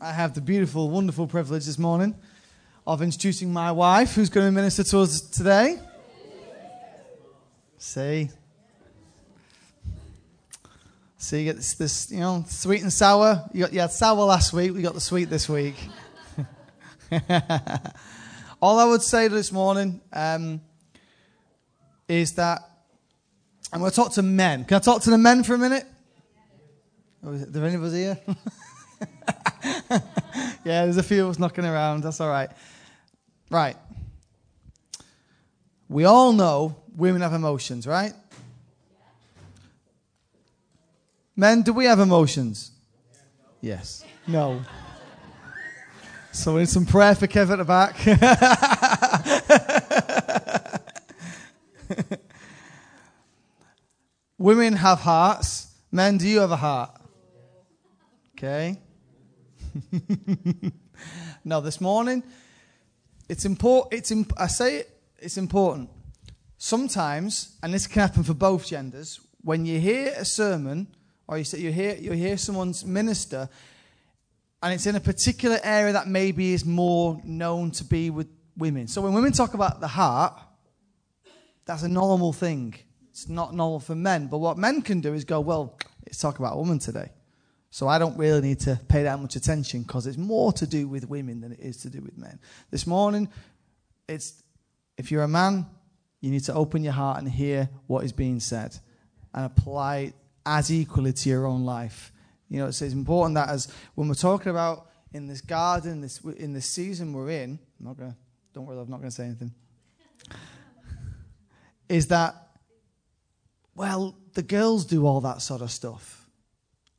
I have the beautiful, wonderful privilege this morning of introducing my wife, who's going to minister to us today. See? See, you get this, this, you know, sweet and sour. You, got, you had sour last week, we got the sweet this week. All I would say this morning um, is that I'm going to talk to men. Can I talk to the men for a minute? Oh, is there any of us here? yeah, there's a few of us knocking around. That's all right. Right. We all know women have emotions, right? Men, do we have emotions? Yes. No. So we need some prayer for Kev at the back. Women have hearts. Men, do you have a heart? Okay. now, this morning, it's important. It's imp- I say it, it's important. Sometimes, and this can happen for both genders, when you hear a sermon or you, say, you, hear, you hear someone's minister, and it's in a particular area that maybe is more known to be with women. So when women talk about the heart, that's a normal thing. It's not normal for men. But what men can do is go, well, let's talk about a woman today. So I don't really need to pay that much attention because it's more to do with women than it is to do with men. This morning, it's if you're a man, you need to open your heart and hear what is being said and apply it as equally to your own life. You know, it's, it's important that as when we're talking about in this garden, this in this season we're in, I'm not gonna don't worry, I'm not gonna say anything. is that well, the girls do all that sort of stuff.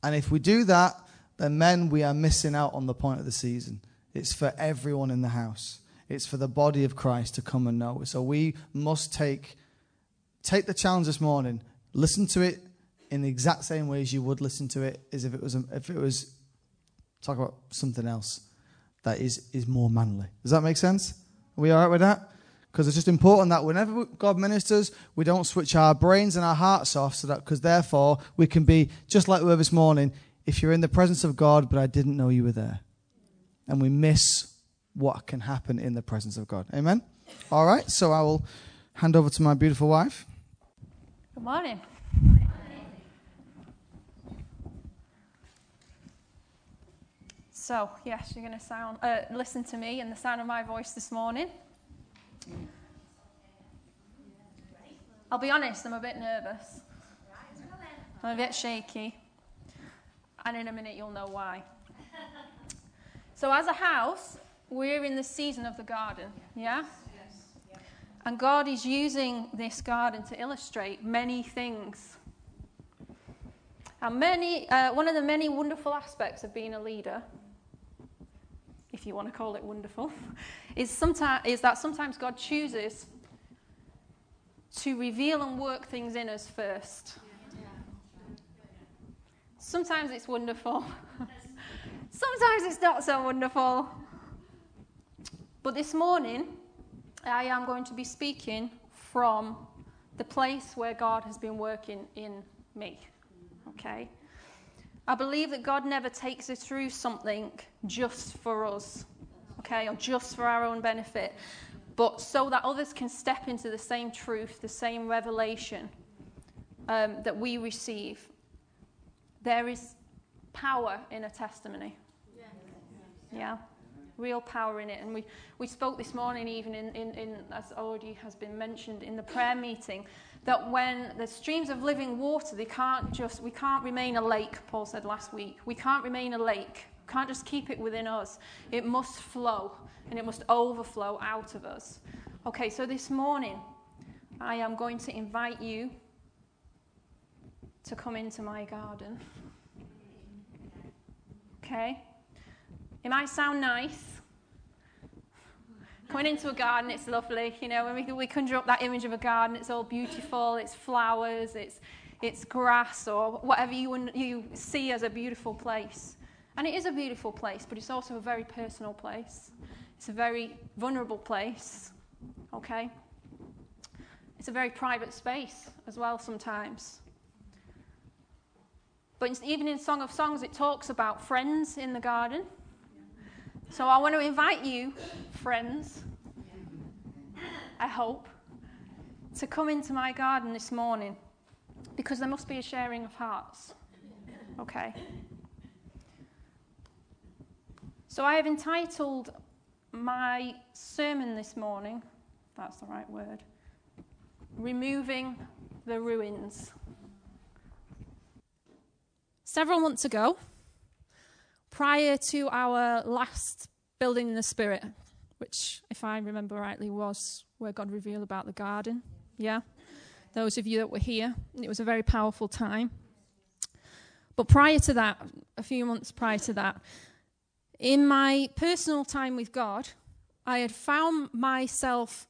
And if we do that, then men, we are missing out on the point of the season. It's for everyone in the house. It's for the body of Christ to come and know. So we must take take the challenge this morning. Listen to it in the exact same way as you would listen to it as if it was if it was talk about something else that is is more manly. Does that make sense? Are we all right with that? Because it's just important that whenever God ministers, we don't switch our brains and our hearts off, so that because therefore we can be just like we were this morning. If you're in the presence of God, but I didn't know you were there, and we miss what can happen in the presence of God. Amen. All right. So I will hand over to my beautiful wife. Good morning. So, yes, you're going to sound, uh, listen to me and the sound of my voice this morning. I'll be honest, I'm a bit nervous. I'm a bit shaky. And in a minute, you'll know why. So, as a house, we're in the season of the garden, yeah? And God is using this garden to illustrate many things. And many, uh, one of the many wonderful aspects of being a leader if you want to call it wonderful, is, is that sometimes God chooses to reveal and work things in us first. Sometimes it's wonderful, sometimes it's not so wonderful. But this morning, I am going to be speaking from the place where God has been working in me. Okay? I believe that God never takes us through something just for us, okay, or just for our own benefit, but so that others can step into the same truth, the same revelation um, that we receive. There is power in a testimony. Yeah. Real power in it. And we, we spoke this morning, even in, in, in, as already has been mentioned, in the prayer meeting, that when the streams of living water, they can't just, we can't remain a lake, Paul said last week. We can't remain a lake. We can't just keep it within us. It must flow and it must overflow out of us. Okay, so this morning, I am going to invite you to come into my garden. Okay? It might sound nice, Coming into a garden, it's lovely. You know, when we, we conjure up that image of a garden, it's all beautiful, it's flowers, it's, it's grass, or whatever you, you see as a beautiful place. And it is a beautiful place, but it's also a very personal place. It's a very vulnerable place, okay? It's a very private space as well sometimes. But even in Song of Songs, it talks about friends in the garden. So I want to invite you, friends, I hope, to come into my garden this morning because there must be a sharing of hearts. Okay. So I have entitled my sermon this morning, that's the right word, Removing the Ruins. Several months ago, prior to our last building in the Spirit, which, if I remember rightly, was where God revealed about the garden. Yeah? Those of you that were here, it was a very powerful time. But prior to that, a few months prior to that, in my personal time with God, I had found myself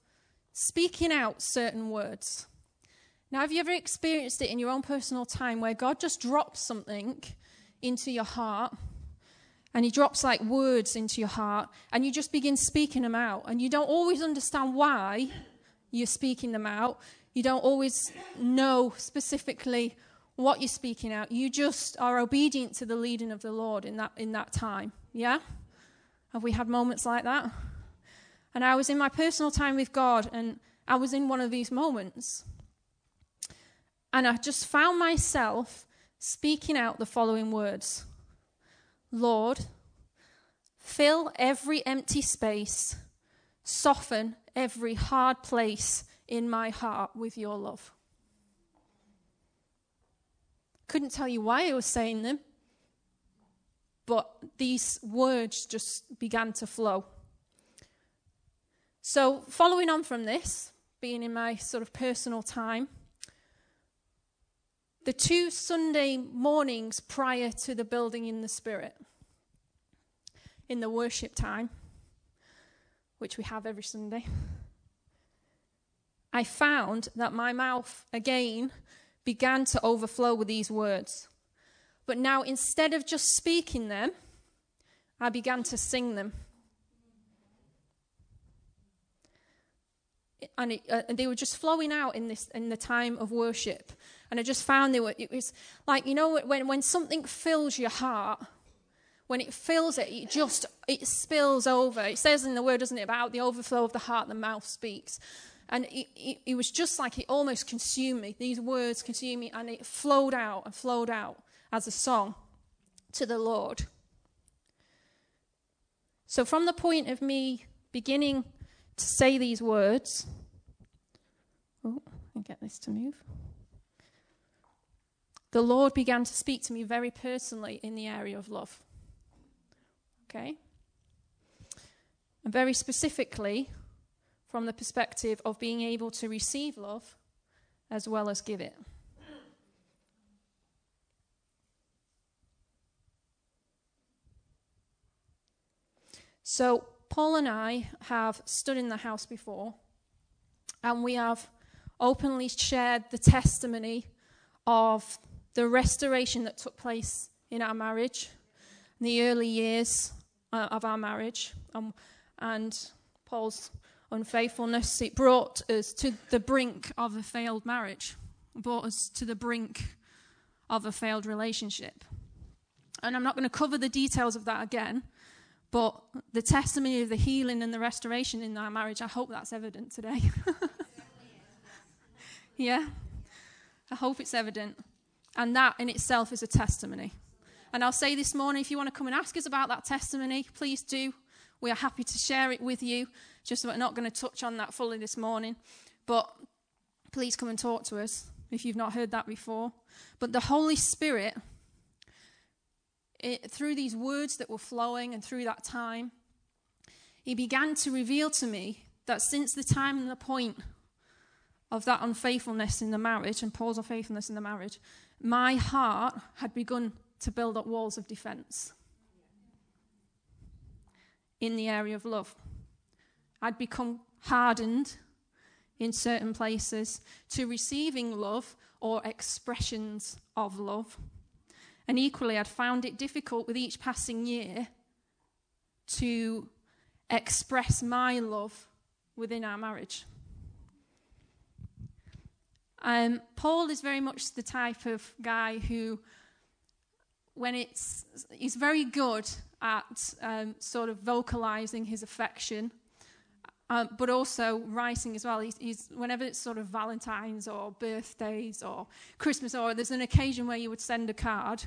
speaking out certain words. Now, have you ever experienced it in your own personal time where God just drops something into your heart and He drops like words into your heart and you just begin speaking them out and you don't always understand why you're speaking them out? You don't always know specifically what you're speaking out. You just are obedient to the leading of the Lord in that, in that time. Yeah? Have we had moments like that? And I was in my personal time with God, and I was in one of these moments. And I just found myself speaking out the following words Lord, fill every empty space, soften every hard place in my heart with your love. Couldn't tell you why I was saying them, but these words just began to flow. So, following on from this, being in my sort of personal time, the two Sunday mornings prior to the building in the Spirit, in the worship time, which we have every Sunday, I found that my mouth again began to overflow with these words. But now, instead of just speaking them, I began to sing them. And, it, uh, and, they were just flowing out in this in the time of worship. And I just found they were. It was like you know when when something fills your heart, when it fills it, it just it spills over. It says in the word, doesn't it, about the overflow of the heart, the mouth speaks. And it, it, it was just like it almost consumed me. These words consumed me, and it flowed out and flowed out as a song to the Lord. So, from the point of me beginning to say these words, oh, I get this to move. The Lord began to speak to me very personally in the area of love. Okay? And very specifically, from the perspective of being able to receive love as well as give it. So, Paul and I have stood in the house before, and we have openly shared the testimony of the restoration that took place in our marriage, in the early years uh, of our marriage, um, and Paul's unfaithfulness. It brought us to the brink of a failed marriage, brought us to the brink of a failed relationship. And I'm not going to cover the details of that again but the testimony of the healing and the restoration in our marriage, I hope that's evident today. yeah? I hope it's evident. And that in itself is a testimony. And I'll say this morning if you want to come and ask us about that testimony, please do. We are happy to share it with you. Just we're not going to touch on that fully this morning. But please come and talk to us if you've not heard that before. But the Holy Spirit it, through these words that were flowing and through that time, he began to reveal to me that since the time and the point of that unfaithfulness in the marriage and Paul's unfaithfulness in the marriage, my heart had begun to build up walls of defense in the area of love. I'd become hardened in certain places to receiving love or expressions of love. And equally, I'd found it difficult with each passing year to express my love within our marriage. Um, Paul is very much the type of guy who when it's he's very good at um, sort of vocalizing his affection, um, but also writing as well. He's, he's, whenever it's sort of Valentine's or birthdays or Christmas or there's an occasion where you would send a card.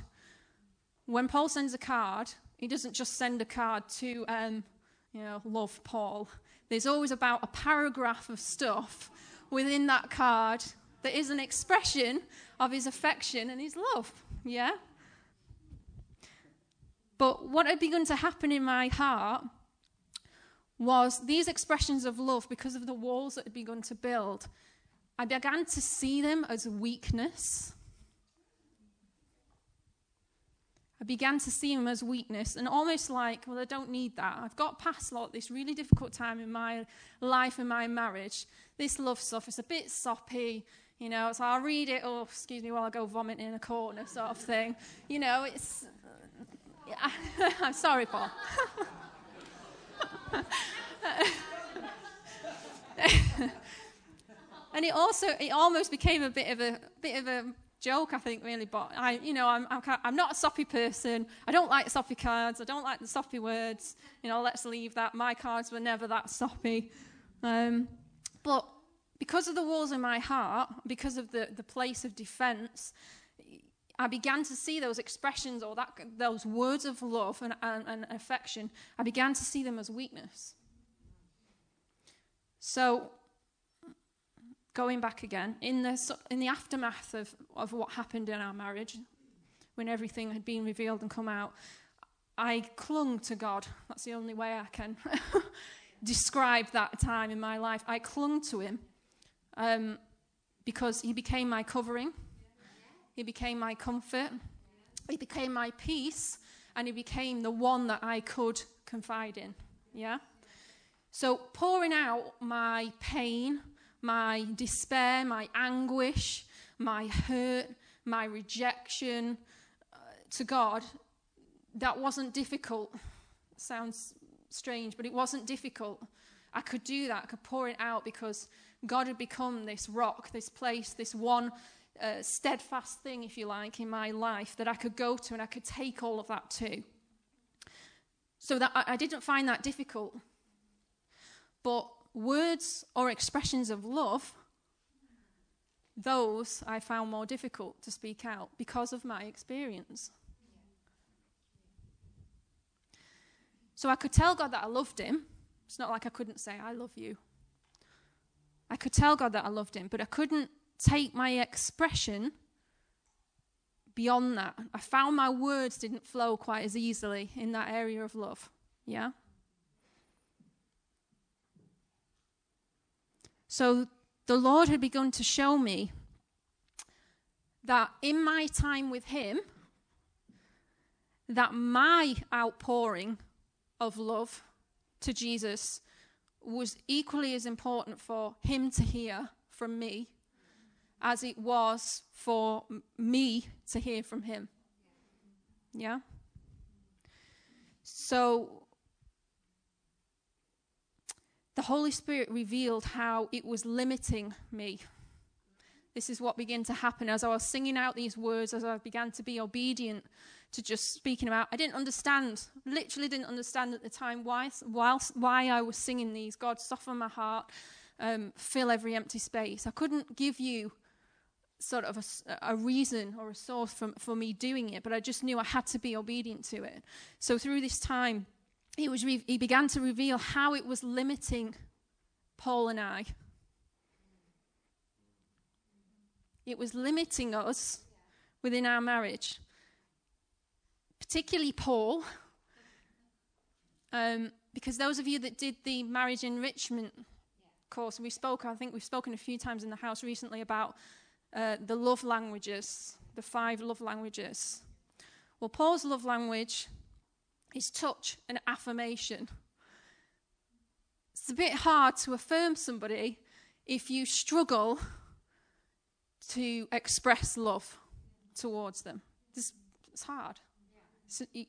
When Paul sends a card, he doesn't just send a card to, um, you know, love Paul. There's always about a paragraph of stuff within that card that is an expression of his affection and his love. Yeah? But what had begun to happen in my heart was these expressions of love, because of the walls that had begun to build, I began to see them as weakness. I began to see them as weakness and almost like, well, I don't need that. I've got past lot this really difficult time in my life and my marriage. This love stuff is a bit soppy, you know, so I'll read it, or excuse me, while I go vomit in a corner, sort of thing. You know, it's. I'm sorry, Paul. and it also it almost became a bit of a bit of a joke, I think, really. But I, you know, I'm, I'm, I'm not a soppy person. I don't like soppy cards. I don't like the soppy words. You know, let's leave that. My cards were never that soppy. Um, but because of the walls in my heart, because of the, the place of defense, I began to see those expressions or that, those words of love and, and, and affection, I began to see them as weakness. So going back again, in the, in the aftermath of, of what happened in our marriage, when everything had been revealed and come out, I clung to God. That's the only way I can describe that time in my life. I clung to Him um, because He became my covering, He became my comfort, He became my peace, and He became the one that I could confide in. Yeah? So pouring out my pain, my despair, my anguish, my hurt, my rejection uh, to God, that wasn't difficult. Sounds strange, but it wasn't difficult. I could do that. I could pour it out because God had become this rock, this place, this one uh, steadfast thing, if you like, in my life that I could go to and I could take all of that to. So that I, I didn't find that difficult. But words or expressions of love, those I found more difficult to speak out because of my experience. So I could tell God that I loved him. It's not like I couldn't say, I love you. I could tell God that I loved him, but I couldn't take my expression beyond that. I found my words didn't flow quite as easily in that area of love. Yeah? So the Lord had begun to show me that in my time with Him, that my outpouring of love to Jesus was equally as important for Him to hear from me as it was for me to hear from Him. Yeah? So the Holy Spirit revealed how it was limiting me. This is what began to happen as I was singing out these words, as I began to be obedient to just speaking about. I didn't understand, literally didn't understand at the time why, why, why I was singing these. God, soften my heart, um, fill every empty space. I couldn't give you sort of a, a, reason or a source for, for me doing it, but I just knew I had to be obedient to it. So through this time, he, was re- he began to reveal how it was limiting Paul and I. It was limiting us within our marriage, particularly Paul, um, because those of you that did the marriage enrichment course, we spoke, I think we've spoken a few times in the house recently about uh, the love languages, the five love languages. Well, Paul's love language is touch and affirmation. It's a bit hard to affirm somebody if you struggle to express love towards them. It's, it's hard. So you,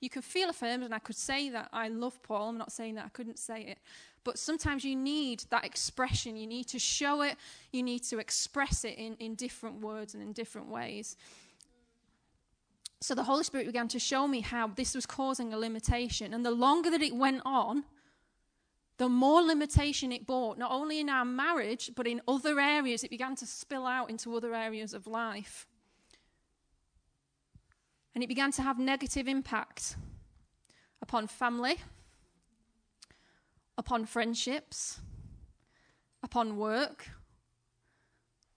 you, can feel affirmed, and I could say that I love Paul. I'm not saying that I couldn't say it. But sometimes you need that expression. You need to show it. You need to express it in, in different words and in different ways. so the Holy Spirit began to show me how this was causing a limitation. And the longer that it went on, the more limitation it brought, not only in our marriage, but in other areas. It began to spill out into other areas of life. And it began to have negative impact upon family, upon friendships, upon work,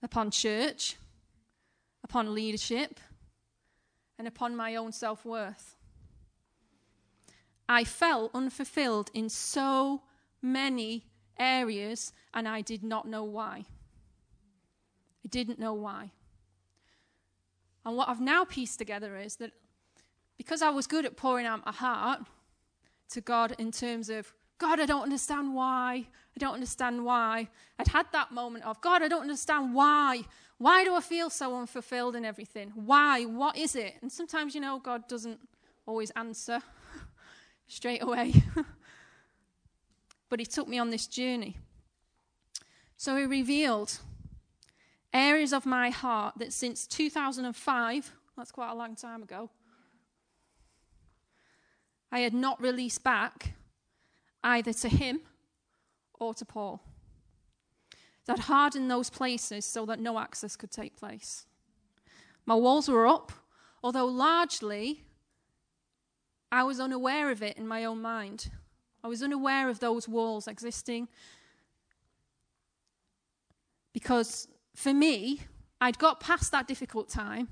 upon church, upon leadership, and upon my own self worth. I felt unfulfilled in so many areas, and I did not know why. I didn't know why. And what I've now pieced together is that because I was good at pouring out my heart to God in terms of, God, I don't understand why. I don't understand why. I'd had that moment of, God, I don't understand why. Why do I feel so unfulfilled in everything? Why? What is it? And sometimes, you know, God doesn't always answer straight away. but He took me on this journey. So He revealed areas of my heart that since 2005, that's quite a long time ago, I had not released back either to him or to Paul. That hardened those places so that no access could take place. My walls were up, although largely I was unaware of it in my own mind. I was unaware of those walls existing because for me, I'd got past that difficult time.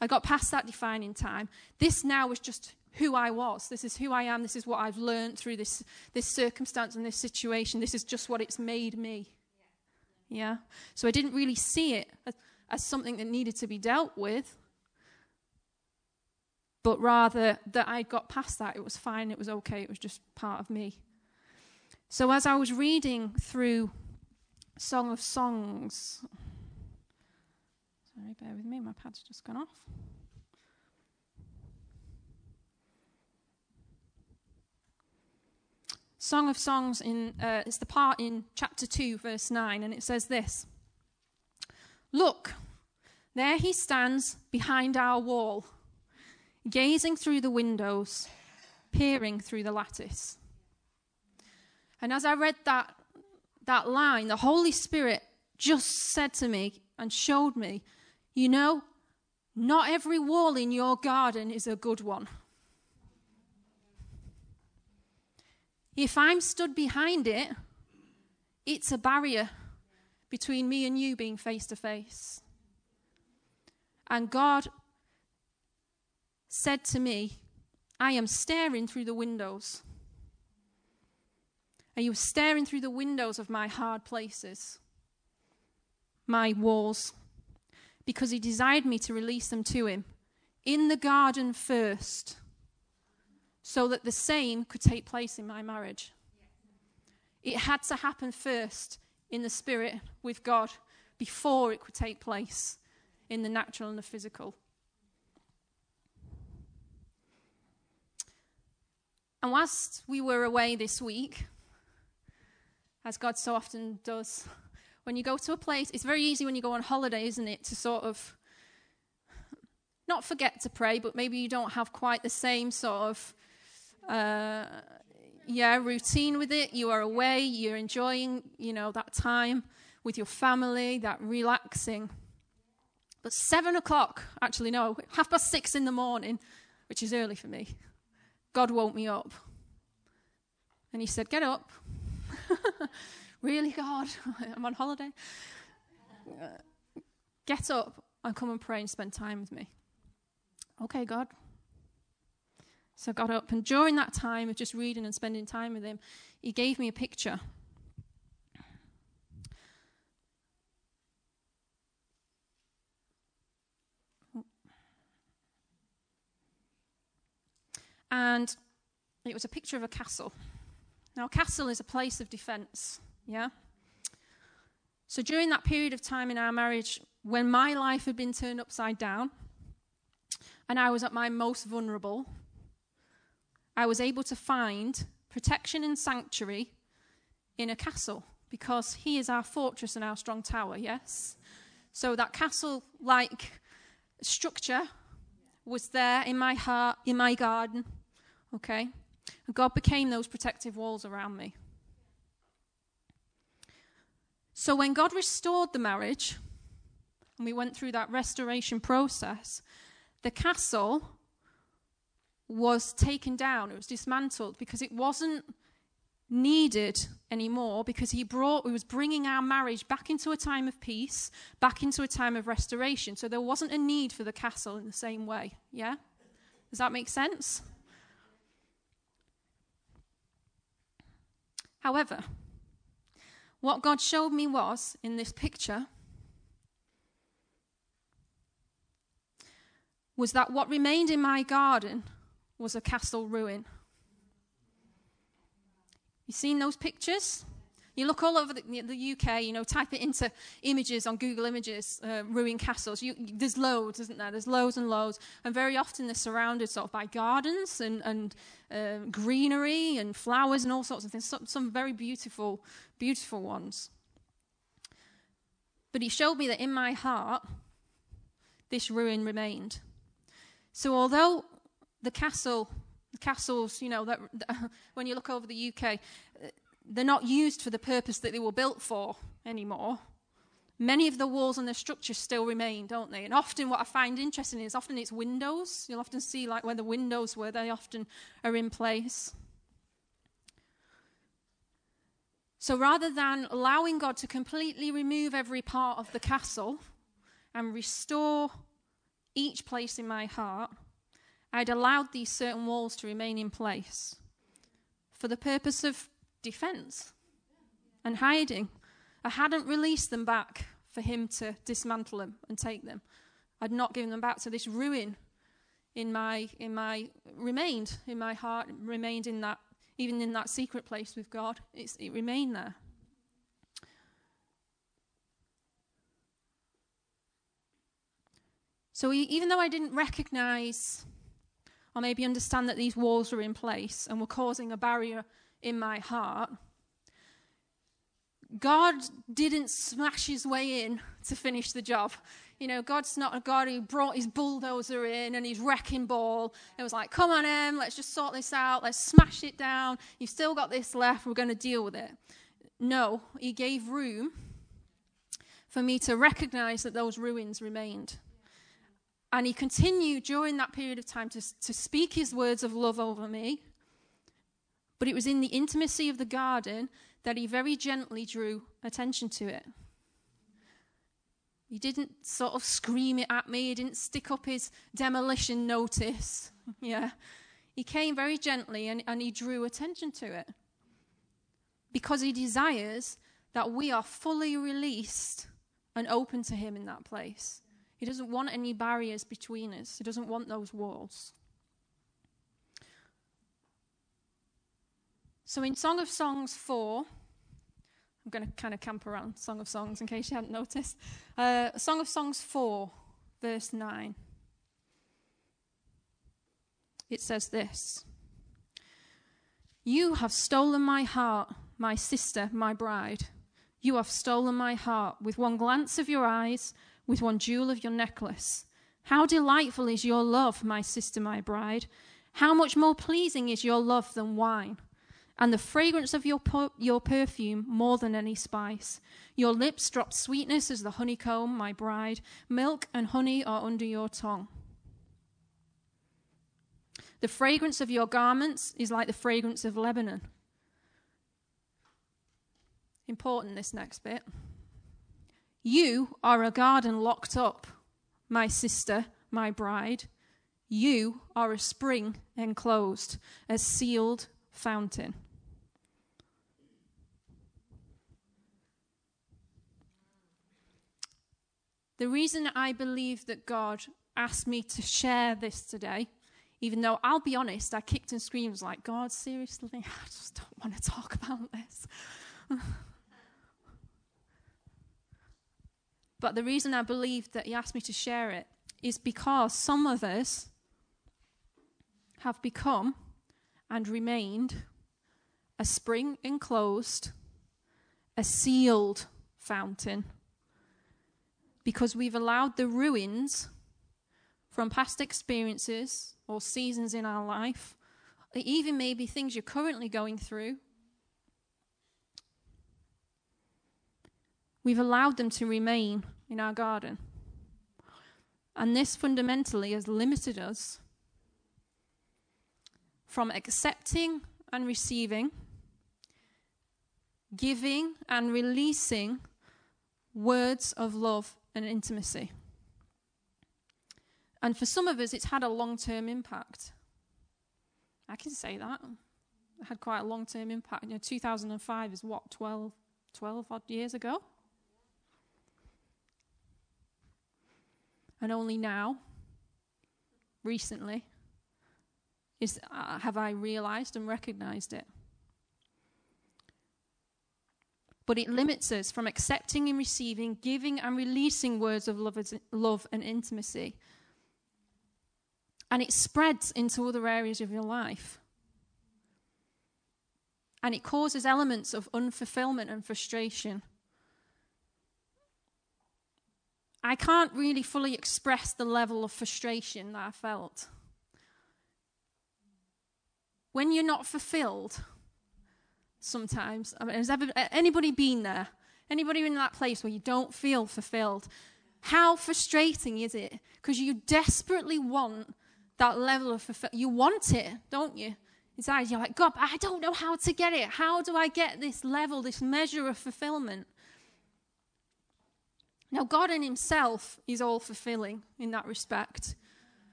I got past that defining time. This now was just who I was. This is who I am. This is what I've learned through this, this circumstance and this situation. This is just what it's made me. Yeah? So I didn't really see it as, as something that needed to be dealt with, but rather that I'd got past that. It was fine. It was okay. It was just part of me. So as I was reading through Song of Songs, Sorry, bear with me, my pad's just gone off. Song of Songs in uh, it's the part in chapter 2 verse 9 and it says this. Look there he stands behind our wall gazing through the windows peering through the lattice. And as I read that that line the Holy Spirit just said to me and showed me you know, not every wall in your garden is a good one. If I'm stood behind it, it's a barrier between me and you being face to face. And God said to me, I am staring through the windows. Are you staring through the windows of my hard places, my walls? Because he desired me to release them to him in the garden first, so that the same could take place in my marriage. It had to happen first in the spirit with God before it could take place in the natural and the physical. And whilst we were away this week, as God so often does, when you go to a place, it's very easy when you go on holiday, isn't it, to sort of not forget to pray, but maybe you don't have quite the same sort of uh, yeah routine with it. You are away, you're enjoying you know that time with your family, that relaxing. But seven o'clock, actually no, half past six in the morning, which is early for me. God woke me up, and He said, "Get up." Really, God? I'm on holiday? Get up and come and pray and spend time with me. Okay, God. So I got up, and during that time of just reading and spending time with him, he gave me a picture. And it was a picture of a castle. Now, a castle is a place of defense. Yeah? So during that period of time in our marriage, when my life had been turned upside down and I was at my most vulnerable, I was able to find protection and sanctuary in a castle because he is our fortress and our strong tower, yes? So that castle like structure was there in my heart, in my garden, okay? And God became those protective walls around me. So when God restored the marriage, and we went through that restoration process, the castle was taken down, it was dismantled because it wasn't needed anymore because he brought he was bringing our marriage back into a time of peace back into a time of restoration. So there wasn't a need for the castle in the same way. Yeah? Does that make sense? However what god showed me was in this picture was that what remained in my garden was a castle ruin you seen those pictures? You look all over the, the, UK, you know, type it into images on Google Images, uh, ruined castles. You, there's loads, isn't there? There's loads and loads. And very often they're surrounded sort of by gardens and, and uh, greenery and flowers and all sorts of things. Some, some very beautiful, beautiful ones. But he showed me that in my heart, this ruin remained. So although the castle the castles, you know, that, when you look over the UK, they're not used for the purpose that they were built for anymore. Many of the walls and the structures still remain, don't they? And often, what I find interesting is often it's windows. You'll often see, like, where the windows were, they often are in place. So rather than allowing God to completely remove every part of the castle and restore each place in my heart, I'd allowed these certain walls to remain in place for the purpose of defense and hiding. I hadn't released them back for him to dismantle them and take them. I'd not given them back. So this ruin in my in my remained in my heart, remained in that even in that secret place with God. It's, it remained there. So even though I didn't recognize or maybe understand that these walls were in place and were causing a barrier in my heart, God didn't smash his way in to finish the job. You know, God's not a God who brought his bulldozer in and his wrecking ball. It was like, come on, Em, let's just sort this out. Let's smash it down. You've still got this left. We're going to deal with it. No, he gave room for me to recognize that those ruins remained. And he continued during that period of time to, to speak his words of love over me. But it was in the intimacy of the garden that he very gently drew attention to it. He didn't sort of scream it at me, he didn't stick up his demolition notice. yeah. He came very gently and, and he drew attention to it. Because he desires that we are fully released and open to him in that place. He doesn't want any barriers between us, He doesn't want those walls. So in Song of Songs 4, I'm going to kind of camp around Song of Songs in case you hadn't noticed. Uh, Song of Songs 4, verse 9. It says this You have stolen my heart, my sister, my bride. You have stolen my heart with one glance of your eyes with one jewel of your necklace. How delightful is your love, my sister, my bride. How much more pleasing is your love than wine, and the fragrance of your, per- your perfume more than any spice. Your lips drop sweetness as the honeycomb, my bride. Milk and honey are under your tongue. The fragrance of your garments is like the fragrance of Lebanon. Important, this next bit. You are a garden locked up, my sister, my bride. You are a spring enclosed, a sealed fountain. The reason I believe that God asked me to share this today, even though I'll be honest, I kicked and screamed, like, God, seriously, I just don't want to talk about this. But the reason I believe that he asked me to share it is because some of us have become and remained a spring enclosed, a sealed fountain, because we've allowed the ruins from past experiences or seasons in our life, or even maybe things you're currently going through. We've allowed them to remain in our garden. And this fundamentally has limited us from accepting and receiving, giving and releasing words of love and intimacy. And for some of us, it's had a long term impact. I can say that. It had quite a long term impact. You know, 2005 is what, 12, 12 odd years ago? And only now, recently, is, uh, have I realized and recognized it. But it limits us from accepting and receiving, giving and releasing words of love, love and intimacy. And it spreads into other areas of your life. And it causes elements of unfulfillment and frustration. I can't really fully express the level of frustration that I felt when you're not fulfilled, sometimes, I mean, has ever, anybody been there? Anybody in that place where you don't feel fulfilled? How frustrating is it? Because you desperately want that level of fulfillment. You want it, don't you? Inside, you're like, God, I don't know how to get it. How do I get this level, this measure of fulfillment? Now, God in Himself is all fulfilling in that respect.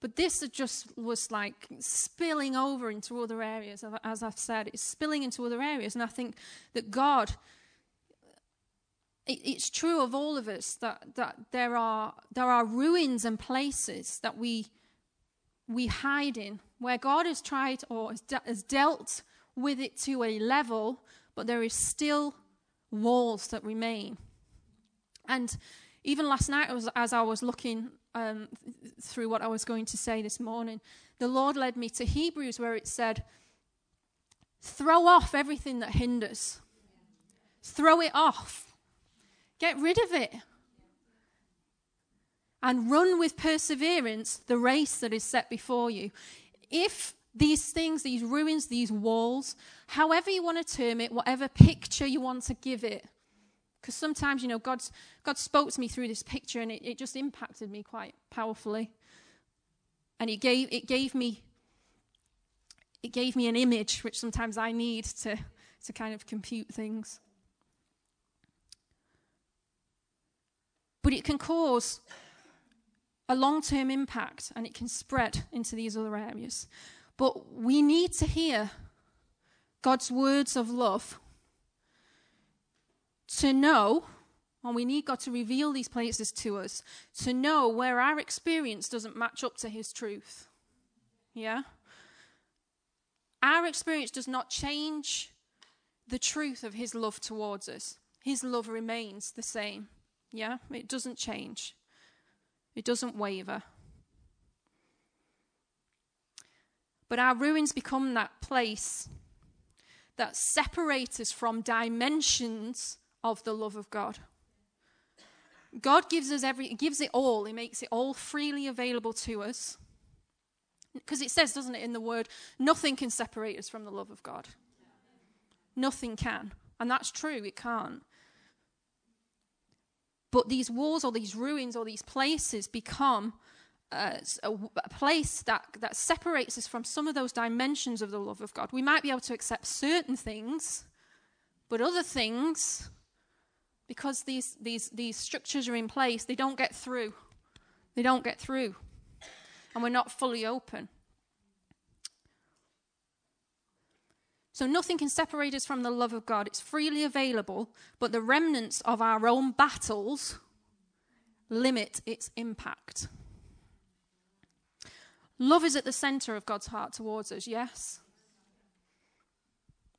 But this just was like spilling over into other areas. As I've said, it's spilling into other areas. And I think that God, it's true of all of us that, that there, are, there are ruins and places that we, we hide in, where God has tried or has, de- has dealt with it to a level, but there is still walls that remain. And even last night, as I was looking um, through what I was going to say this morning, the Lord led me to Hebrews where it said, throw off everything that hinders, throw it off, get rid of it, and run with perseverance the race that is set before you. If these things, these ruins, these walls, however you want to term it, whatever picture you want to give it, because sometimes, you know, God's, God spoke to me through this picture and it, it just impacted me quite powerfully. And it gave, it gave me it gave me an image which sometimes I need to, to kind of compute things. But it can cause a long term impact and it can spread into these other areas. But we need to hear God's words of love to know, and we need God to reveal these places to us, to know where our experience doesn't match up to His truth. Yeah? Our experience does not change the truth of His love towards us. His love remains the same. Yeah? It doesn't change, it doesn't waver. But our ruins become that place that separates us from dimensions of the love of God. God gives us every gives it all. He makes it all freely available to us. Because it says, doesn't it, in the word, nothing can separate us from the love of God. Nothing can. And that's true, it can't. But these walls or these ruins or these places become uh, a, a, place that, that separates us from some of those dimensions of the love of God. We might be able to accept certain things, but other things because these, these, these structures are in place, they don't get through. They don't get through. And we're not fully open. So nothing can separate us from the love of God. It's freely available, but the remnants of our own battles limit its impact. Love is at the center of God's heart towards us, yes?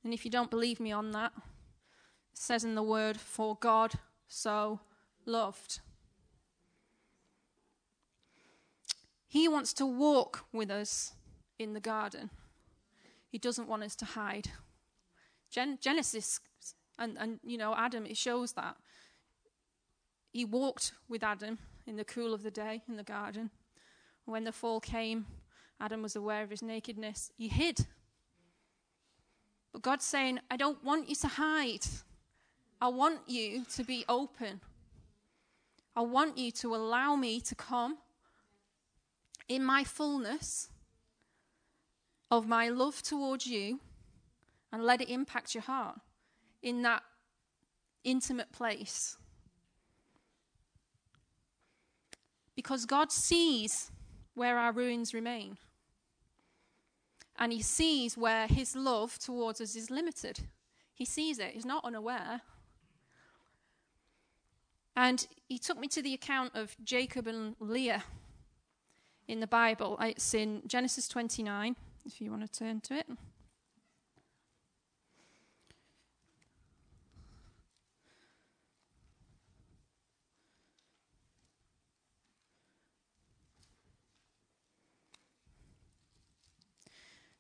And if you don't believe me on that, says in the word, For God so loved. He wants to walk with us in the garden. He doesn't want us to hide. Gen- Genesis and, and, you know, Adam, it shows that. He walked with Adam in the cool of the day in the garden. When the fall came, Adam was aware of his nakedness. He hid. But God's saying, I don't want you to hide. I want you to be open. I want you to allow me to come in my fullness of my love towards you and let it impact your heart in that intimate place. Because God sees where our ruins remain. And He sees where His love towards us is limited. He sees it, He's not unaware. And He took me to the account of Jacob and Leah in the Bible. Uh, it's in Genesis 29, if you want to turn to it.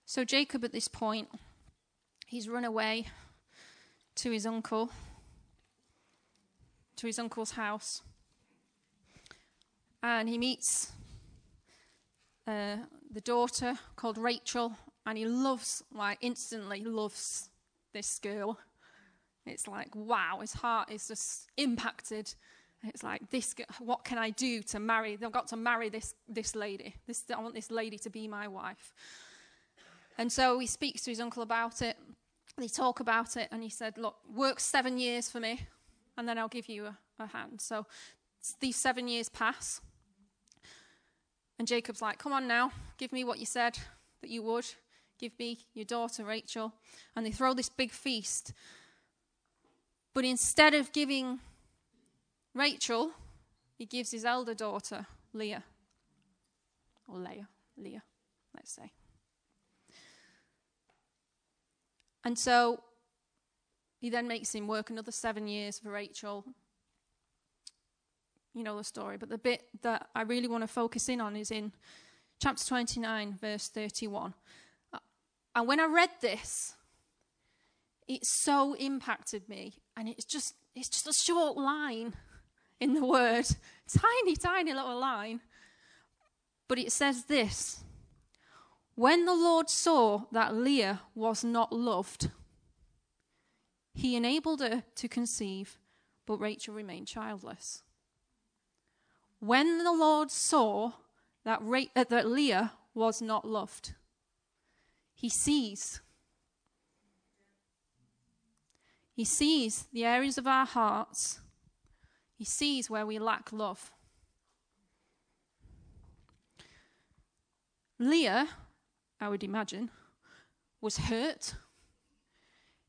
So, Jacob at this point, he's run away to his uncle, to his uncle's house, and he meets uh, the daughter called Rachel, and he loves, like, instantly loves this girl. It's like, wow, his heart is just impacted. It's like, this, what can I do to marry? I've got to marry this, this lady. This, I want this lady to be my wife. And so he speaks to his uncle about it. They talk about it, and he said, Look, work seven years for me, and then I'll give you a, hand. So these seven years pass. And Jacob's like, Come on now, give me what you said that you would. Give me your daughter, Rachel. And they throw this big feast. But instead of giving Rachel, he gives his elder daughter, Leah. Or Leah, Leah, let's say. And so he then makes him work another seven years for Rachel. You know the story, but the bit that I really want to focus in on is in chapter 29, verse 31. And when I read this, it so impacted me. And it's just it's just a short line in the word. Tiny, tiny little line. But it says this when the Lord saw that Leah was not loved, he enabled her to conceive, but Rachel remained childless. When the Lord saw that, Ra- uh, that Leah was not loved, he sees. He sees the areas of our hearts. He sees where we lack love. Leah I would imagine, was hurt.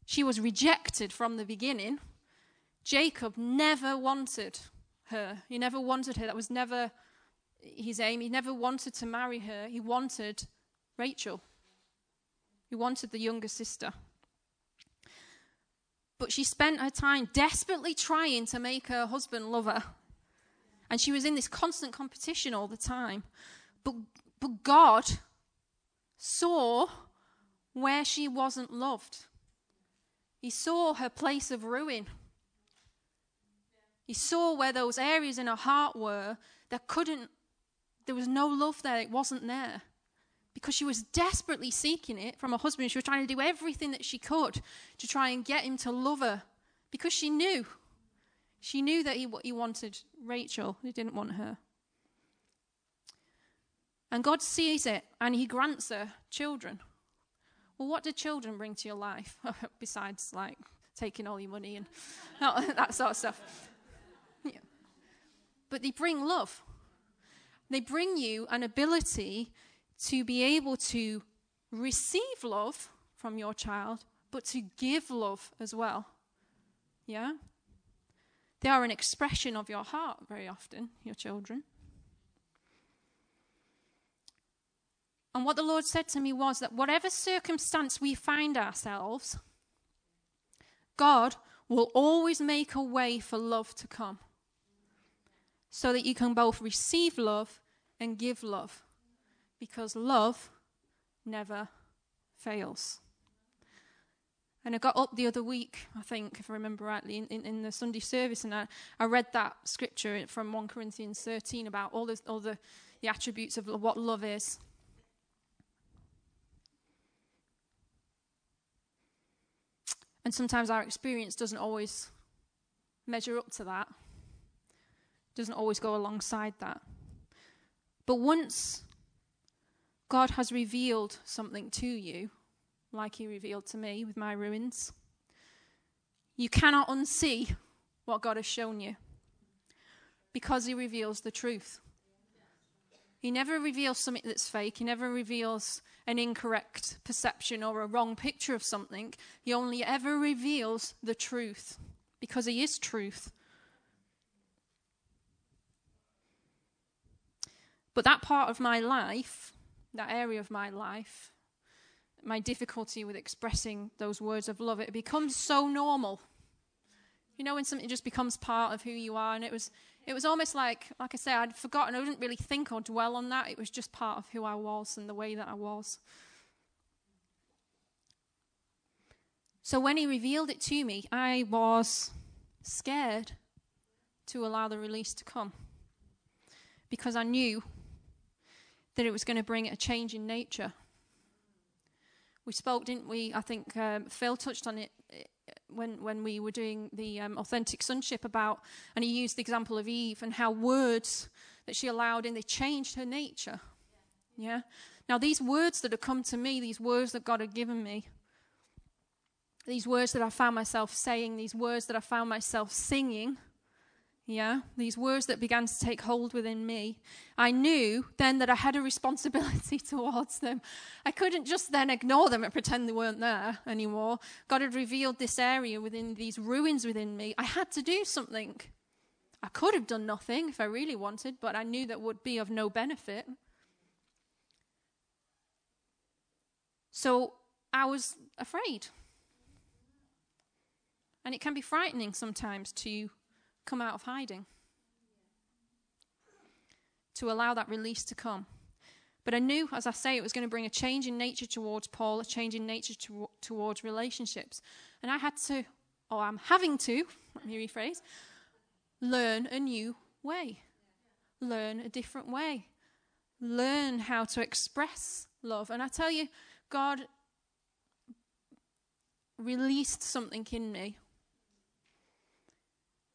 She was rejected from the beginning. Jacob never wanted her. He never wanted her. That was never his aim. He never wanted to marry her. He wanted Rachel. He wanted the younger sister. But she spent her time desperately trying to make her husband love her. And she was in this constant competition all the time. But, but God saw where she wasn't loved. He saw her place of ruin. He saw where those areas in her heart were that couldn't, there was no love there, it wasn't there. Because she was desperately seeking it from her husband. She was trying to do everything that she could to try and get him to love her. Because she knew. She knew that he, he wanted Rachel, he didn't want her. And God sees it and He grants her children. Well, what do children bring to your life besides like taking all your money and that sort of stuff? Yeah. But they bring love. They bring you an ability to be able to receive love from your child, but to give love as well. Yeah? They are an expression of your heart very often, your children. And what the Lord said to me was that whatever circumstance we find ourselves, God will always make a way for love to come so that you can both receive love and give love because love never fails. And I got up the other week, I think, if I remember rightly, in, in, in the Sunday service, and I, I read that scripture from 1 Corinthians 13 about all the, all the the attributes of what love is. And sometimes our experience doesn't always measure up to that, doesn't always go alongside that. But once God has revealed something to you, like He revealed to me with my ruins, you cannot unsee what God has shown you because He reveals the truth. He never reveals something that's fake. He never reveals an incorrect perception or a wrong picture of something. He only ever reveals the truth because He is truth. But that part of my life, that area of my life, my difficulty with expressing those words of love, it becomes so normal. You know, when something just becomes part of who you are, and it was, it was almost like, like I said, I'd forgotten. I didn't really think or dwell on that. It was just part of who I was and the way that I was. So when he revealed it to me, I was scared to allow the release to come because I knew that it was going to bring a change in nature. We spoke, didn't we? I think um, Phil touched on it when when we were doing the um, authentic sonship about, and he used the example of Eve and how words that she allowed in they changed her nature. Yeah. Now these words that have come to me, these words that God had given me, these words that I found myself saying, these words that I found myself singing yeah, these words that began to take hold within me, I knew then that I had a responsibility towards them. I couldn't just then ignore them and pretend they weren't there anymore. God had revealed this area within these ruins within me. I had to do something. I could have done nothing if I really wanted, but I knew that would be of no benefit. So I was afraid. And it can be frightening sometimes to come out of hiding, to allow that release to come. But I knew, as I say, it was going to bring a change in nature towards Paul, a change in nature to, towards relationships. And I had to, or I'm having to, let me rephrase, learn a new way, learn a different way, learn how to express love. And I tell you, God released something in me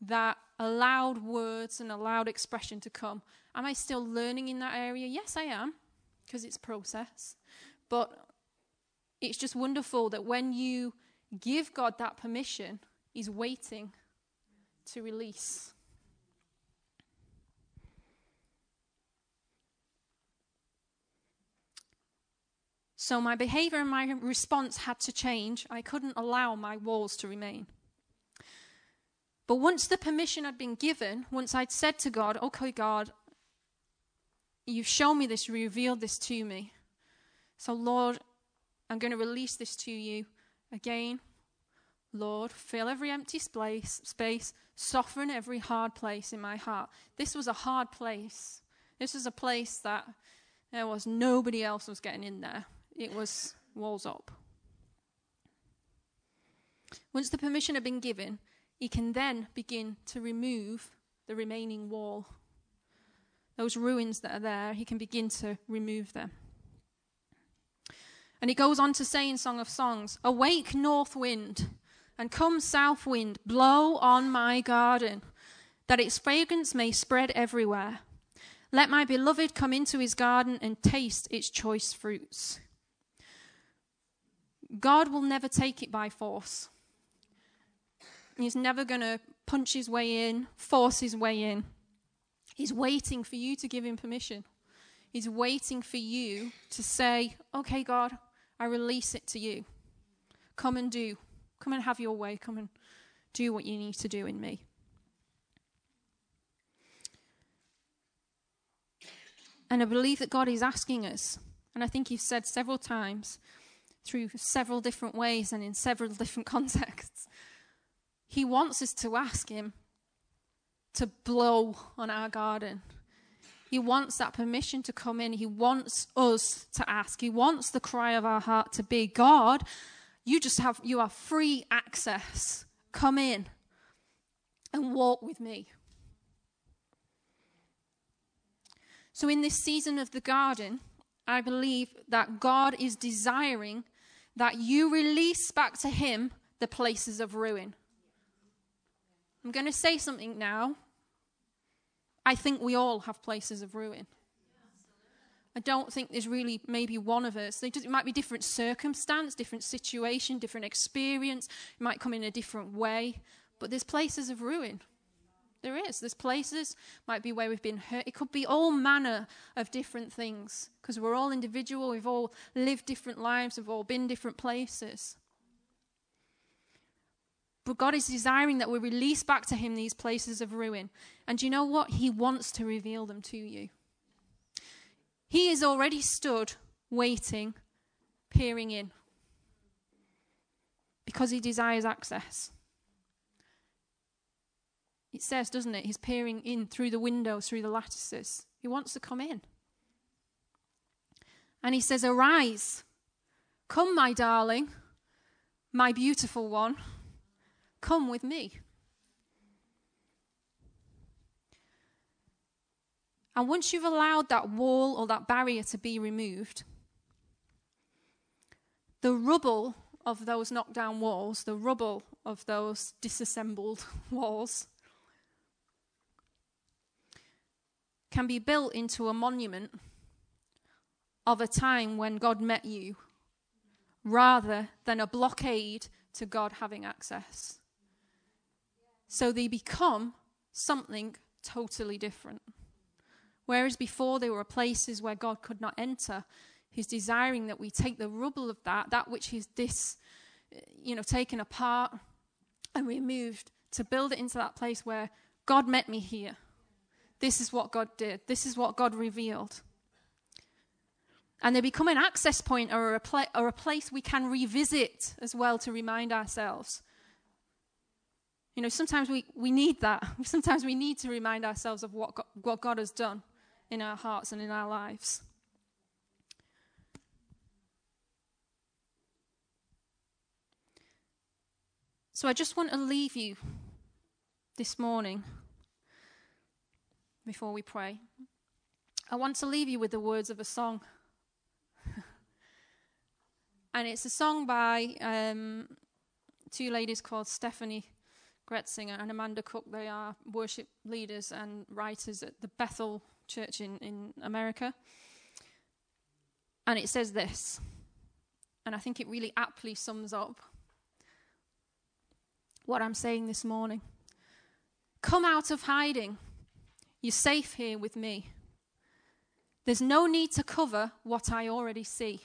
that allowed words and allowed expression to come. Am I still learning in that area? Yes, I am, because it's process. But it's just wonderful that when you give God that permission, He's waiting to release. So my behavior and my response had to change. I couldn't allow my walls to remain. But once the permission had been given, once I'd said to God, okay, God, you've shown me this, revealed this to me. So, Lord, I'm going to release this to you again. Lord, fill every empty space, space, soften every hard place in my heart. This was a hard place. This was a place that there was nobody else was getting in there. It was walls up. Once the permission had been given, he can then begin to remove the remaining wall. Those ruins that are there, he can begin to remove them. And he goes on to say in Song of Songs Awake, north wind, and come, south wind, blow on my garden, that its fragrance may spread everywhere. Let my beloved come into his garden and taste its choice fruits. God will never take it by force. He's never going to punch his way in, force his way in. He's waiting for you to give him permission. He's waiting for you to say, Okay, God, I release it to you. Come and do. Come and have your way. Come and do what you need to do in me. And I believe that God is asking us, and I think He's said several times through several different ways and in several different contexts, he wants us to ask Him to blow on our garden. He wants that permission to come in. He wants us to ask. He wants the cry of our heart to be God, you just have you have free access. Come in and walk with me. So, in this season of the garden, I believe that God is desiring that you release back to Him the places of ruin. I'm going to say something now. I think we all have places of ruin. I don't think there's really maybe one of us. It might be different circumstance, different situation, different experience. It might come in a different way, but there's places of ruin. There is. There's places, might be where we've been hurt. It could be all manner of different things because we're all individual. We've all lived different lives. We've all been different places. But God is desiring that we release back to Him these places of ruin. And you know what? He wants to reveal them to you. He is already stood, waiting, peering in, because he desires access. It says, doesn't it? He's peering in through the windows, through the lattices. He wants to come in. And he says, Arise, come, my darling, my beautiful one, come with me. And once you've allowed that wall or that barrier to be removed, the rubble of those knocked down walls, the rubble of those disassembled walls, can be built into a monument of a time when God met you rather than a blockade to God having access. So they become something totally different. Whereas before they were places where God could not enter, He's desiring that we take the rubble of that, that which is this, you know, taken apart and removed, to build it into that place where God met me here. This is what God did. This is what God revealed. And they become an access point or a, or a place we can revisit as well to remind ourselves. You know, sometimes we, we need that. Sometimes we need to remind ourselves of what God, what God has done in our hearts and in our lives. So I just want to leave you this morning before we pray. I want to leave you with the words of a song. and it's a song by um, two ladies called Steffany Gretzinger and Amanda Cook. They are worship leaders and writers at the Bethel church in, in America. And it says this, and I think it really aptly sums up what I'm saying this morning. Come out of hiding. You're safe here with me. There's no need to cover what I already see.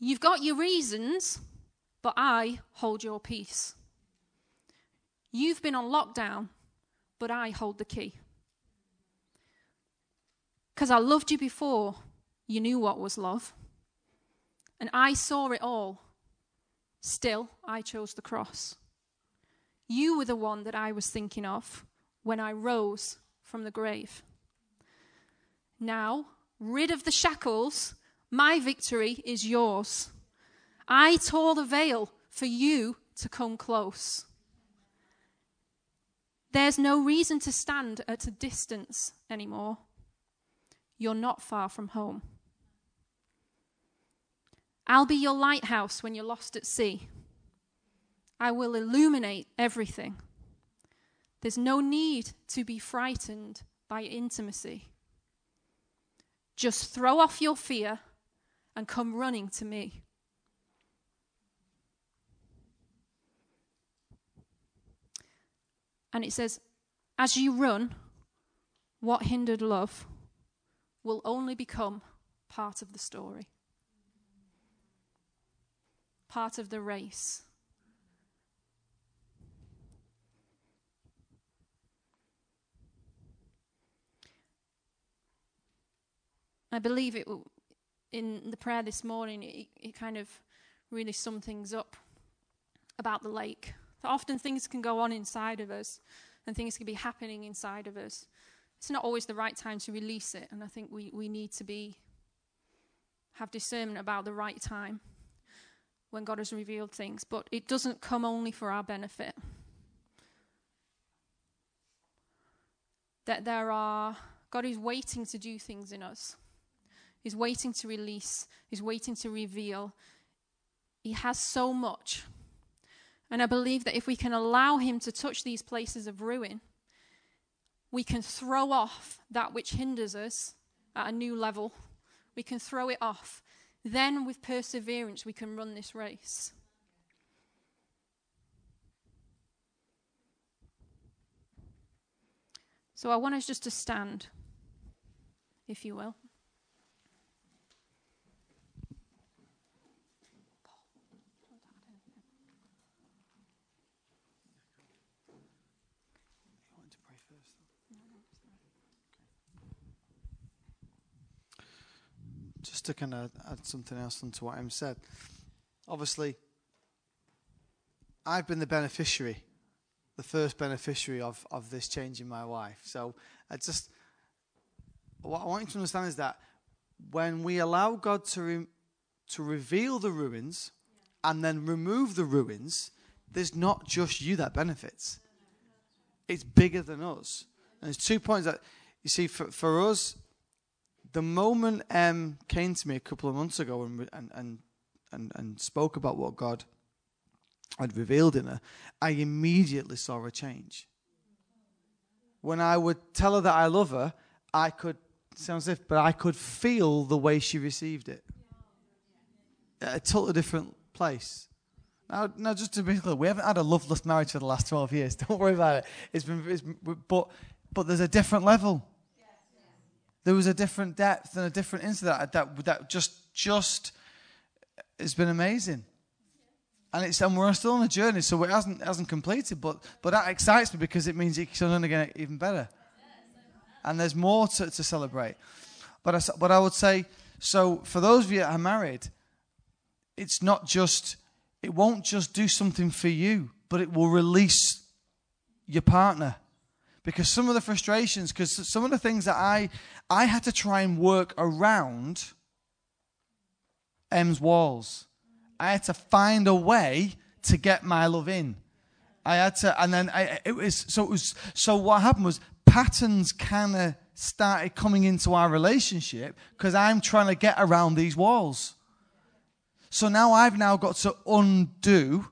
You've got your reasons, but I hold your peace. You've been on lockdown, but I hold the key. Because I loved you before you knew what was love. And I saw it all. Still, I chose the cross. You were the one that I was thinking of when I rose from the grave. Now, rid of the shackles, my victory is yours. I tore the veil for you to come close. There's no reason to stand at a distance anymore you're not far from home. I'll be your lighthouse when you're lost at sea. I will illuminate everything. There's no need to be frightened by intimacy. Just throw off your fear and come running to me. And it says, As you run, what hindered love? will only become part of the story, part of the race. I believe it in the prayer this morning, it, it kind of really summed things up about the lake. Often things can go on inside of us and things can be happening inside of us it's not always the right time to release it, and I think we, we need to be have discernment about the right time when God has revealed things, but it doesn't come only for our benefit. That there are God is waiting to do things in us. He's waiting to release, He's waiting to reveal. He has so much. And I believe that if we can allow Him to touch these places of ruin, we can throw off that which hinders us at a new level. We can throw it off. Then, with perseverance, we can run this race. So I want us just to stand, if you will. Just to kind of add something else onto what Em said. Obviously, I've been the beneficiary the first beneficiary of, of this change in my life. So I just, what I want you to understand is that when we allow God to, re, to reveal the ruins and then remove the ruins, there's not just you that benefits. It's bigger than us. And there's two points that, you see, for, for us, the moment um, Em came to me a couple of months ago and, and, and, and, spoke about what God had revealed in her, I immediately saw a change. When I would tell her that I love her, I could, sounds if, but I could feel the way she received it. A totally different place. Now, now, just to be clear, we haven't had a loveless marriage for the last 12 years. Don't worry about it. It's been, it's, but, but there's a different level. There was a different depth and a different insight that, that, that just, just, it's been amazing and it's and we're still on a journey, so it hasn't hasn't completed. But but that excites me because it means it's going to get even better, and there's more to, to celebrate. But I, but I would say so for those of you that are married, it's not just it won't just do something for you, but it will release your partner because some of the frustrations, because some of the things that I I had to try and work around Em's walls I had to find a way to get my love in. I had to, and then I, it was, so it was, so what happened was patterns kind of started coming into our relationship because I'm trying to get around these walls. So now I've now got to undo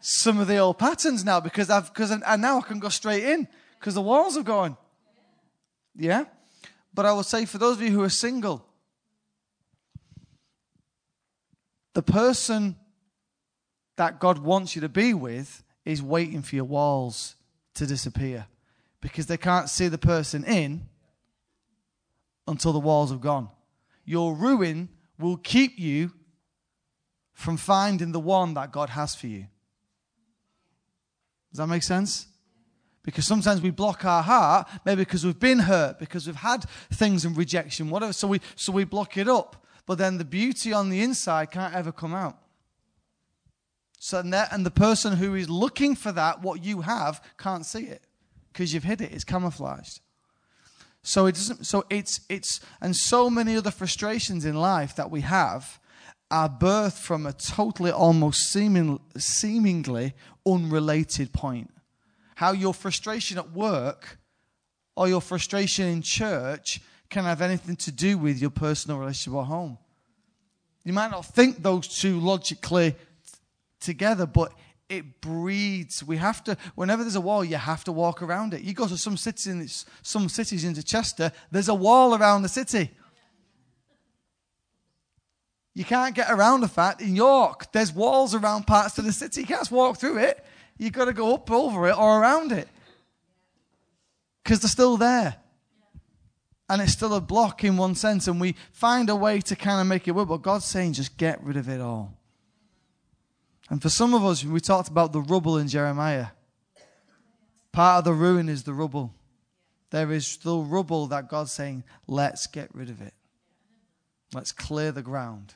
some of the old patterns now because I've, because, and now I can go straight in because the walls are gone. Yeah? But I will say for those of you who are single, the person that God wants you to be with is waiting for your walls to disappear because they can't see the person in until the walls have gone. Your ruin will keep you from finding the one that God has for you. Does that make sense? Because sometimes we block our heart, maybe because we've been hurt, because we've had things and rejection, whatever. So we so we block it up but then the beauty on the inside can't ever come out. So and, that, and the person who is looking for that, what you have, can't see it because you've hid it. It's camouflaged. So it doesn't. So it's it's and so many other frustrations in life that we have are birthed from a totally, almost seeming, seemingly unrelated point. How your frustration at work or your frustration in church can have anything to do with your personal relationship at home. You might not think those two logically t- together, but it breeds. We have to, whenever there's a wall, you have to walk around it. You go to some cities in some cities into Chester, there's a wall around the city. You can't get around the fact in York, there's walls around parts of the city. You can't walk through it. You've got to go up over it or around it because they're still there and it's still a block in one sense, and we find a way to kind of make it work. But God's saying, just get rid of it all. And for some of us, we talked about the rubble in Jeremiah. Part of the ruin is the rubble. There is still rubble that God's saying, let's get rid of it. Let's clear the ground.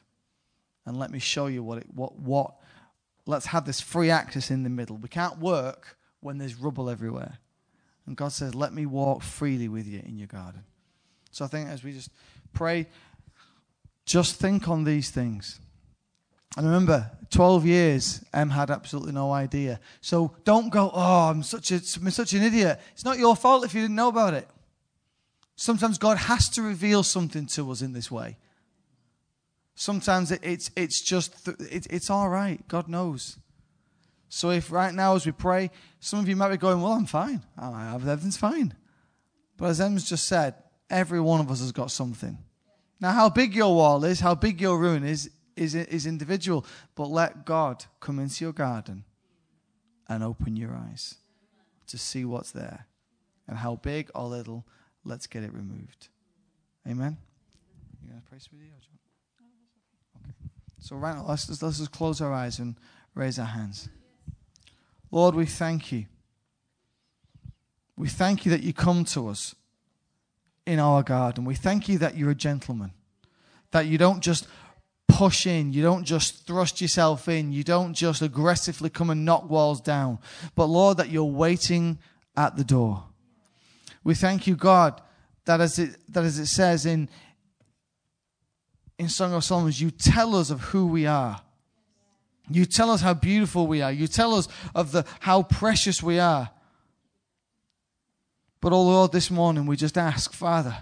And let me show you what it, what, what, let's have this free access in the middle. We can't work when there's rubble everywhere. And God says, let me walk freely with you in your garden. So I think as we just pray, just think on these things. And remember, 12 years, Em had absolutely no idea. So don't go, oh, I'm such, a, I'm such an idiot. It's not your fault if you didn't know about it. Sometimes God has to reveal something to us in this way. Sometimes it, it's, it's just, th- it, it's all right. God knows. So if right now as we pray, some of you might be going, well, I'm fine. I, everything's fine. But as Em's just said, every one of us has got something. Now, how big your wall is, how big your ruin is, is, is individual. But let God come into your garden and open your eyes to see what's there. And how big or little, let's get it removed. Amen? You going to pray? Okay. So, right now, let's just, let's just close our eyes and raise our hands. Lord, we thank you. We thank you that you come to us in our garden. We thank you that you're a gentleman, that you don't just push in, you don't just thrust yourself in, you don't just aggressively come and knock walls down, but Lord, that you're waiting at the door. We thank you, God, that as it, that as it says in, in Song of Solomon, you tell us of who we are. You tell us how beautiful we are. You tell us of the, how precious we are. But, oh Lord, this morning we just ask, Father,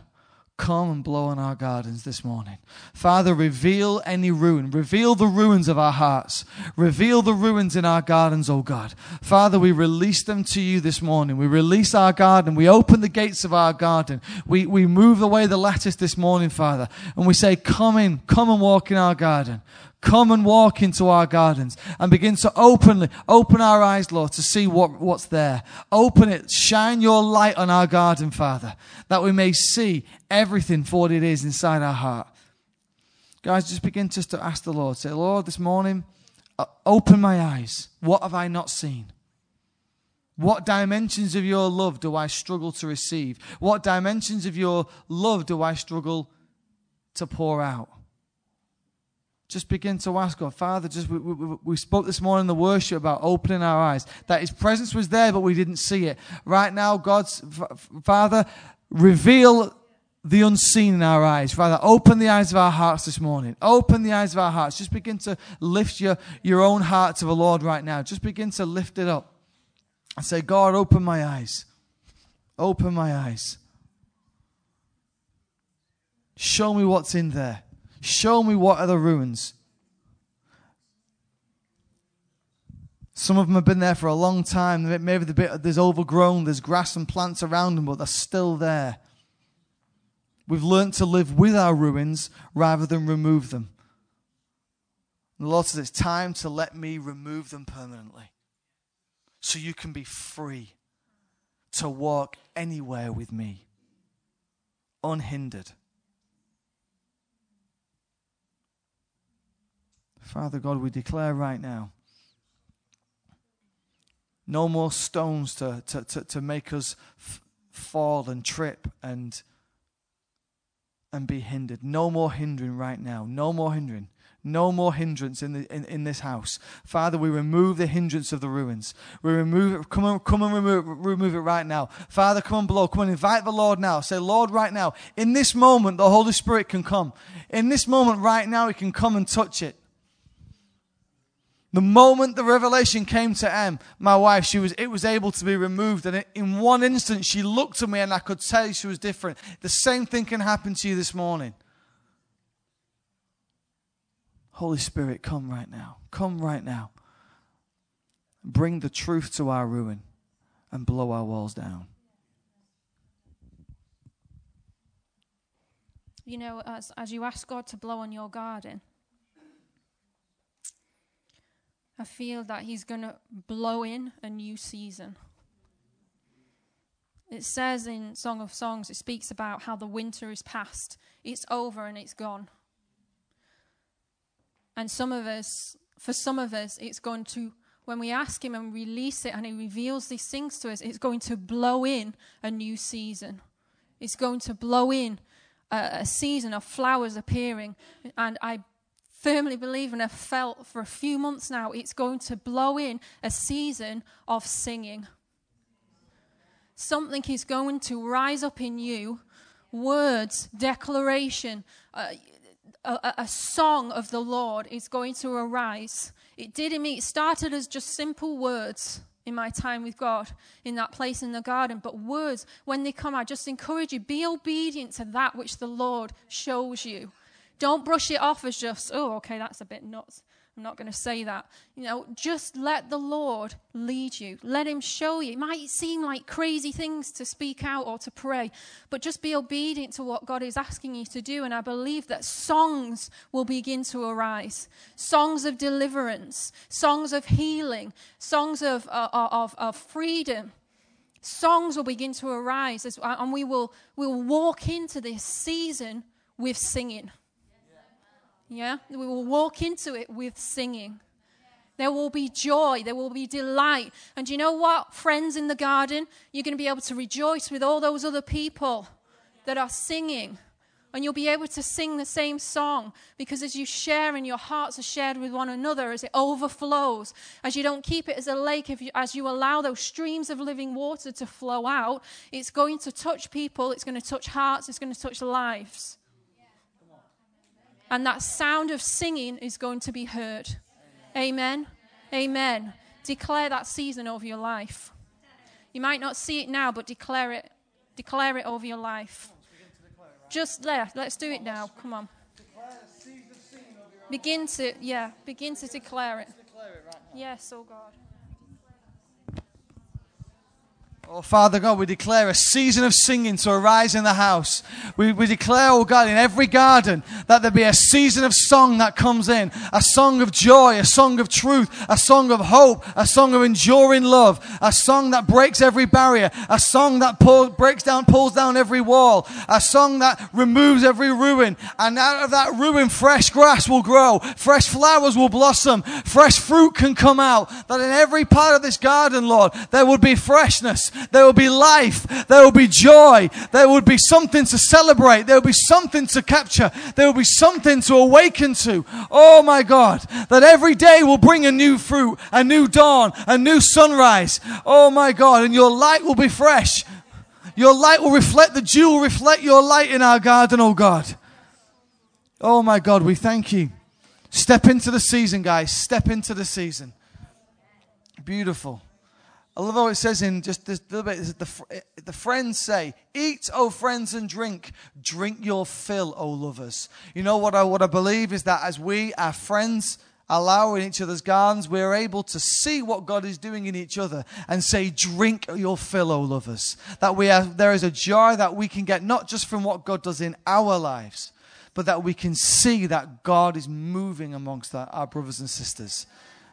come and blow on our gardens this morning. Father, reveal any ruin. Reveal the ruins of our hearts. Reveal the ruins in our gardens, oh God. Father, we release them to you this morning. We release our garden. We open the gates of our garden. We, we move away the lattice this morning, Father. And we say, come in, come and walk in our garden. Come and walk into our gardens and begin to openly open our eyes, Lord, to see what, what's there. Open it. Shine your light on our garden, Father, that we may see everything for what it is inside our heart. Guys, just begin just to ask the Lord. Say, Lord, this morning, uh, open my eyes. What have I not seen? What dimensions of your love do I struggle to receive? What dimensions of your love do I struggle to pour out? Just begin to ask God, Father, just we, we, we, spoke this morning in the worship about opening our eyes, that His presence was there, but we didn't see it. Right now, God's Father, reveal the unseen in our eyes. Father, open the eyes of our hearts this morning. Open the eyes of our hearts. Just begin to lift your, your own heart to the Lord right now. Just begin to lift it up and say, God, open my eyes. Open my eyes. Show me what's in there. Show me what are the ruins. Some of them have been there for a long time. Maybe the bit, there's overgrown, there's grass and plants around them, but they're still there. We've learned to live with our ruins rather than remove them. the Lord says, It's time to let me remove them permanently so you can be free to walk anywhere with me, unhindered. Father God, we declare right now no more stones to, to, to, to make us f- fall and trip and, and be hindered. No more hindering right now. No more hindering. No more hindrance in, the, in, in this house. Father, we remove the hindrance of the ruins. We remove it. Come and, come and remove, remove it right now. Father, come and blow. Come and invite the Lord now. Say, Lord, right now. In this moment, the Holy Spirit can come. In this moment, right now, He can come and touch it. The moment the revelation came to Em, my wife, she was, it was able to be removed. And in one instant, she looked at me and I could tell she was different. The same thing can happen to you this morning. Holy Spirit, come right now. Come right now. Bring the truth to our ruin and blow our walls down. You know, as, as you ask God to blow on your garden, I feel that He's going to blow in a new season. It says in Song of Songs, it speaks about how the winter is past, it's over and it's gone. And some of us, for some of us, it's going to, when we ask Him and release it and He reveals these things to us, it's going to blow in a new season. It's going to blow in a, a season of flowers appearing. And I firmly believe and have felt for a few months now it's going to blow in a season of singing. Something is going to rise up in you words, declaration, uh, a, a, song of the Lord is going to arise. It did in me, it started as just simple words, in my time with God in that place in the garden. But words, when they come, I just encourage you be obedient to that which the Lord shows you. Don't brush it off as just, oh, okay, that's a bit nuts. I'm not going to say that. You know, just let the Lord lead you. Let Him show you. It might seem like crazy things to speak out or to pray, but just be obedient to what God is asking you to do. And I believe that songs will begin to arise songs of deliverance, songs of healing, songs of, uh, of, of freedom. Songs will begin to arise, as, and we will, we will walk into this season with singing. Yeah? We will walk into it with singing. There will be joy. There will be delight. And you know what? Friends in the garden, you're going to be able to rejoice with all those other people that are singing. And you'll be able to sing the same song because as you share and your hearts are shared with one another, as it overflows, as you don't keep it as a lake, you, as you allow those streams of living water to flow out, it's going to touch people, it's going to touch hearts, it's going to touch lives and that sound of singing is going to be heard. Amen. Amen. Declare that season over your life. You might not see it now, but declare it. Declare it over your life. Just there. Let's do it now. Come on. Begin to, yeah, begin to declare it. Yes, oh God. Oh, Father God, we declare a season of singing to arise in the house. We, we declare, oh God, in every garden that there be a season of song that comes in. A song of joy, a song of truth, a song of hope, a song of enduring love, a song that breaks every barrier, a song that pull, breaks down, pulls down every wall, a song that removes every ruin. And out of that ruin, fresh grass will grow, fresh flowers will blossom, fresh fruit can come out. That in every part of this garden, Lord, there would be freshness there will be life. There will be joy. There will be something to celebrate. There will be something to capture. There will be something to awaken to. Oh my God. That every day will bring a new fruit, a new dawn, a new sunrise. Oh my God. And your light will be fresh. Your light will reflect, the dew will reflect your light in our garden, oh God. Oh my God, we thank you. Step into the season, guys. Step into the season. Beautiful. I love how it says in just this little bit, the, eh, the friends say, Eat, O friends, and drink. Drink your fill, O lovers. You know what I, what I believe is that as we, our friends, allow in each other's gardens, we're able to see what God is doing in each other and say, Drink your fill, O lovers. That we are, there is a joy that we can get not just from what God does in our lives, but that we can see that God is moving amongst our, our brothers and sisters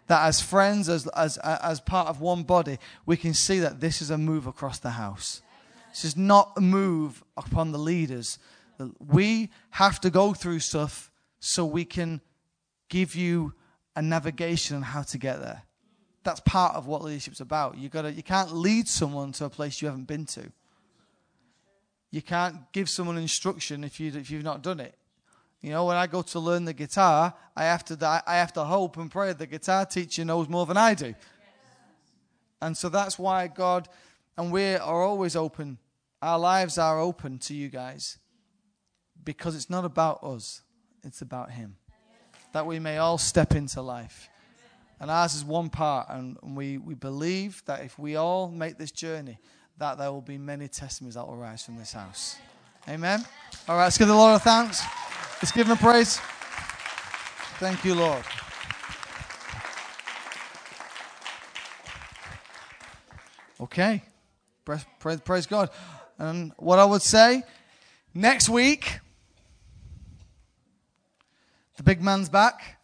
that as friends, as, as, as part of one body, we can see that this is a move across the house. This is not a move upon the leaders. We have to go through stuff so we can give you a navigation on how to get there. That's part of what leadership's about. You gotta you can't lead someone to a place you haven't been to. You can't give someone instruction if you if you've not done it. You know, when I go to learn the guitar, I have to, I have to hope and pray the guitar teacher knows more than I do. And so that's why God, and we are always open, our lives are open to you guys because it's not about us, it's about Him. That we may all step into life. And ours is one part, and we, we believe that if we all make this journey, that there will be many testimonies that will rise from this house. Amen. All right, let's give the Lord a thanks. Let's give him praise. Thank you, Lord. Okay. Praise, praise, praise God. And what I would say next week, the big man's back.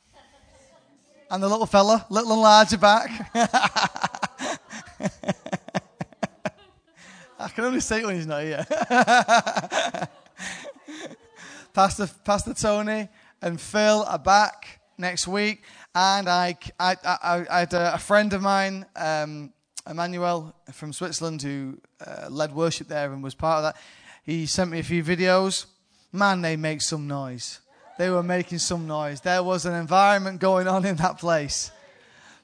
And the little fella, little and large, are back. I can only say it when he's not here. Pastor, Pastor Tony and Phil are back next week. And I, I, I, I had a, friend of mine, um, Emmanuel from Switzerland, who uh, led worship there and was part of that. He sent me a few videos. Man, they make some noise. They were making some noise. There was an environment going on in that place.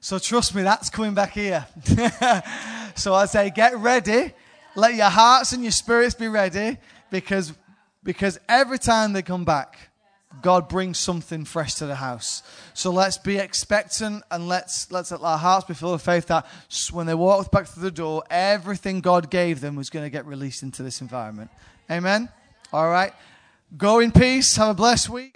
So trust me, that's coming back here. so I say, get ready. Let your hearts and your spirits be ready because because every time they come back, God brings something fresh to the house. So let's be expectant and let's let's let our hearts be full of faith that when they walk back through the door, everything God gave them was going to get released into this environment. Amen. All right. Go in peace. Have a blessed week.